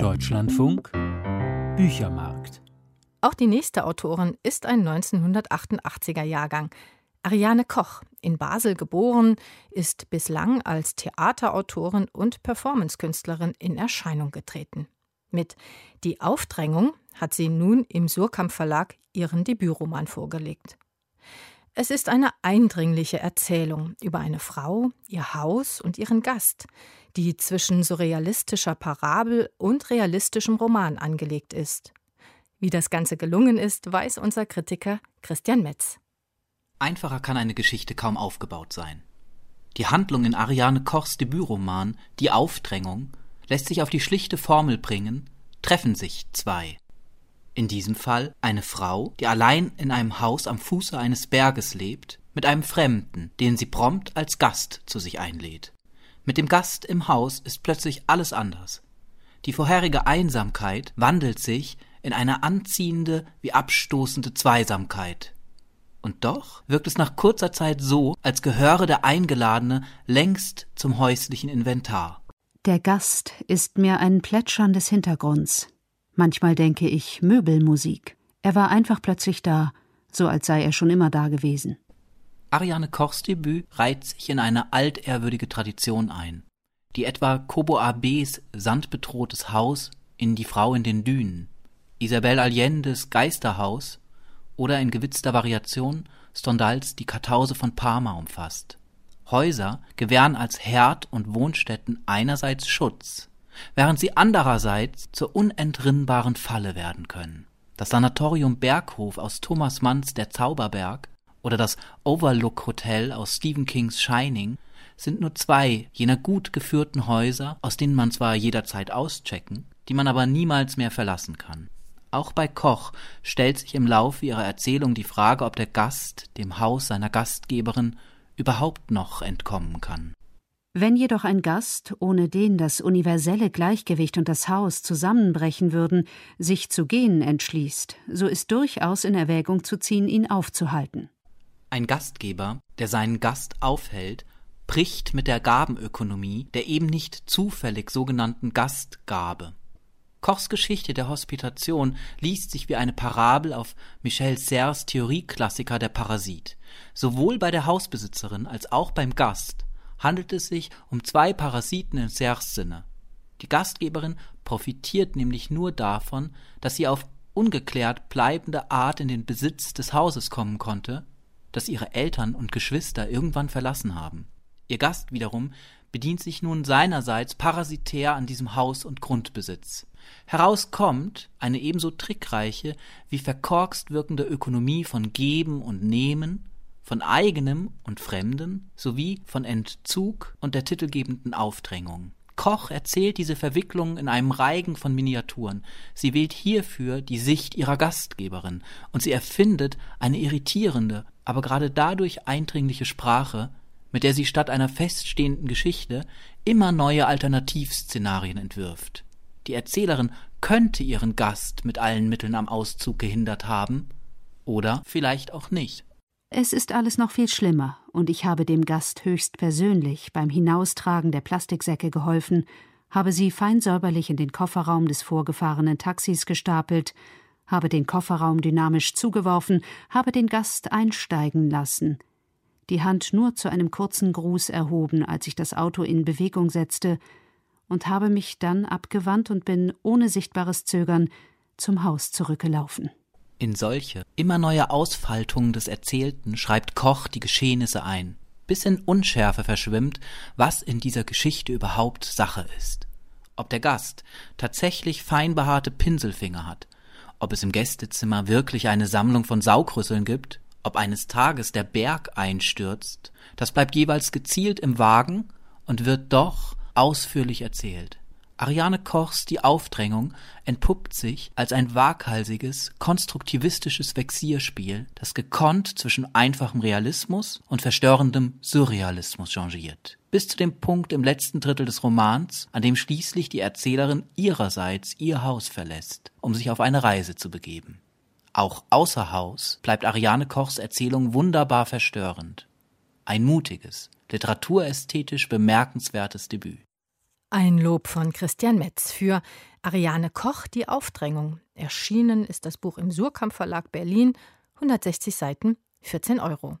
Deutschlandfunk Büchermarkt. Auch die nächste Autorin ist ein 1988er Jahrgang. Ariane Koch, in Basel geboren, ist bislang als Theaterautorin und Performancekünstlerin in Erscheinung getreten. Mit Die Aufdrängung hat sie nun im Surkamp Verlag ihren Debütroman vorgelegt. Es ist eine eindringliche Erzählung über eine Frau, ihr Haus und ihren Gast, die zwischen surrealistischer Parabel und realistischem Roman angelegt ist. Wie das Ganze gelungen ist, weiß unser Kritiker Christian Metz. Einfacher kann eine Geschichte kaum aufgebaut sein. Die Handlung in Ariane Kochs Debütroman Die Aufdrängung lässt sich auf die schlichte Formel bringen, treffen sich zwei. In diesem Fall eine Frau, die allein in einem Haus am Fuße eines Berges lebt, mit einem Fremden, den sie prompt als Gast zu sich einlädt. Mit dem Gast im Haus ist plötzlich alles anders. Die vorherige Einsamkeit wandelt sich in eine anziehende wie abstoßende Zweisamkeit. Und doch wirkt es nach kurzer Zeit so, als gehöre der Eingeladene längst zum häuslichen Inventar. Der Gast ist mir ein Plätschern des Hintergrunds, Manchmal denke ich Möbelmusik. Er war einfach plötzlich da, so als sei er schon immer da gewesen. Ariane Kochs Debüt reiht sich in eine altehrwürdige Tradition ein, die etwa Kobo A.B.s sandbedrohtes Haus in Die Frau in den Dünen, Isabel Allendes Geisterhaus oder in gewitzter Variation Stendhals Die Kartause von Parma umfasst. Häuser gewähren als Herd und Wohnstätten einerseits Schutz, während sie andererseits zur unentrinnbaren Falle werden können. Das Sanatorium Berghof aus Thomas Manns Der Zauberberg oder das Overlook Hotel aus Stephen Kings Shining sind nur zwei jener gut geführten Häuser, aus denen man zwar jederzeit auschecken, die man aber niemals mehr verlassen kann. Auch bei Koch stellt sich im Laufe ihrer Erzählung die Frage, ob der Gast dem Haus seiner Gastgeberin überhaupt noch entkommen kann. Wenn jedoch ein Gast, ohne den das universelle Gleichgewicht und das Haus zusammenbrechen würden, sich zu gehen entschließt, so ist durchaus in Erwägung zu ziehen, ihn aufzuhalten. Ein Gastgeber, der seinen Gast aufhält, bricht mit der Gabenökonomie der eben nicht zufällig sogenannten Gastgabe. Kochs Geschichte der Hospitation liest sich wie eine Parabel auf Michel Serres Theorieklassiker der Parasit. Sowohl bei der Hausbesitzerin als auch beim Gast handelt es sich um zwei Parasiten in Serres Sinne. Die Gastgeberin profitiert nämlich nur davon, dass sie auf ungeklärt bleibende Art in den Besitz des Hauses kommen konnte, das ihre Eltern und Geschwister irgendwann verlassen haben. Ihr Gast wiederum bedient sich nun seinerseits parasitär an diesem Haus und Grundbesitz. Heraus kommt eine ebenso trickreiche wie verkorkst wirkende Ökonomie von Geben und Nehmen, von eigenem und fremdem sowie von Entzug und der titelgebenden Aufdrängung. Koch erzählt diese Verwicklung in einem Reigen von Miniaturen. Sie wählt hierfür die Sicht ihrer Gastgeberin und sie erfindet eine irritierende, aber gerade dadurch eindringliche Sprache, mit der sie statt einer feststehenden Geschichte immer neue Alternativszenarien entwirft. Die Erzählerin könnte ihren Gast mit allen Mitteln am Auszug gehindert haben, oder vielleicht auch nicht. Es ist alles noch viel schlimmer, und ich habe dem Gast höchst persönlich beim Hinaustragen der Plastiksäcke geholfen, habe sie fein säuberlich in den Kofferraum des vorgefahrenen Taxis gestapelt, habe den Kofferraum dynamisch zugeworfen, habe den Gast einsteigen lassen, die Hand nur zu einem kurzen Gruß erhoben, als ich das Auto in Bewegung setzte, und habe mich dann abgewandt und bin ohne sichtbares Zögern zum Haus zurückgelaufen. In solche, immer neue Ausfaltungen des Erzählten schreibt Koch die Geschehnisse ein, bis in Unschärfe verschwimmt, was in dieser Geschichte überhaupt Sache ist. Ob der Gast tatsächlich fein behaarte Pinselfinger hat, ob es im Gästezimmer wirklich eine Sammlung von Saugrüsseln gibt, ob eines Tages der Berg einstürzt, das bleibt jeweils gezielt im Wagen und wird doch ausführlich erzählt. Ariane Kochs Die Aufdrängung entpuppt sich als ein waghalsiges, konstruktivistisches Vexierspiel, das gekonnt zwischen einfachem Realismus und verstörendem Surrealismus changiert. Bis zu dem Punkt im letzten Drittel des Romans, an dem schließlich die Erzählerin ihrerseits ihr Haus verlässt, um sich auf eine Reise zu begeben. Auch außer Haus bleibt Ariane Kochs Erzählung wunderbar verstörend. Ein mutiges, literaturästhetisch bemerkenswertes Debüt. Ein Lob von Christian Metz für Ariane Koch, Die Aufdrängung. Erschienen ist das Buch im Surkamp Verlag Berlin, 160 Seiten, 14 Euro.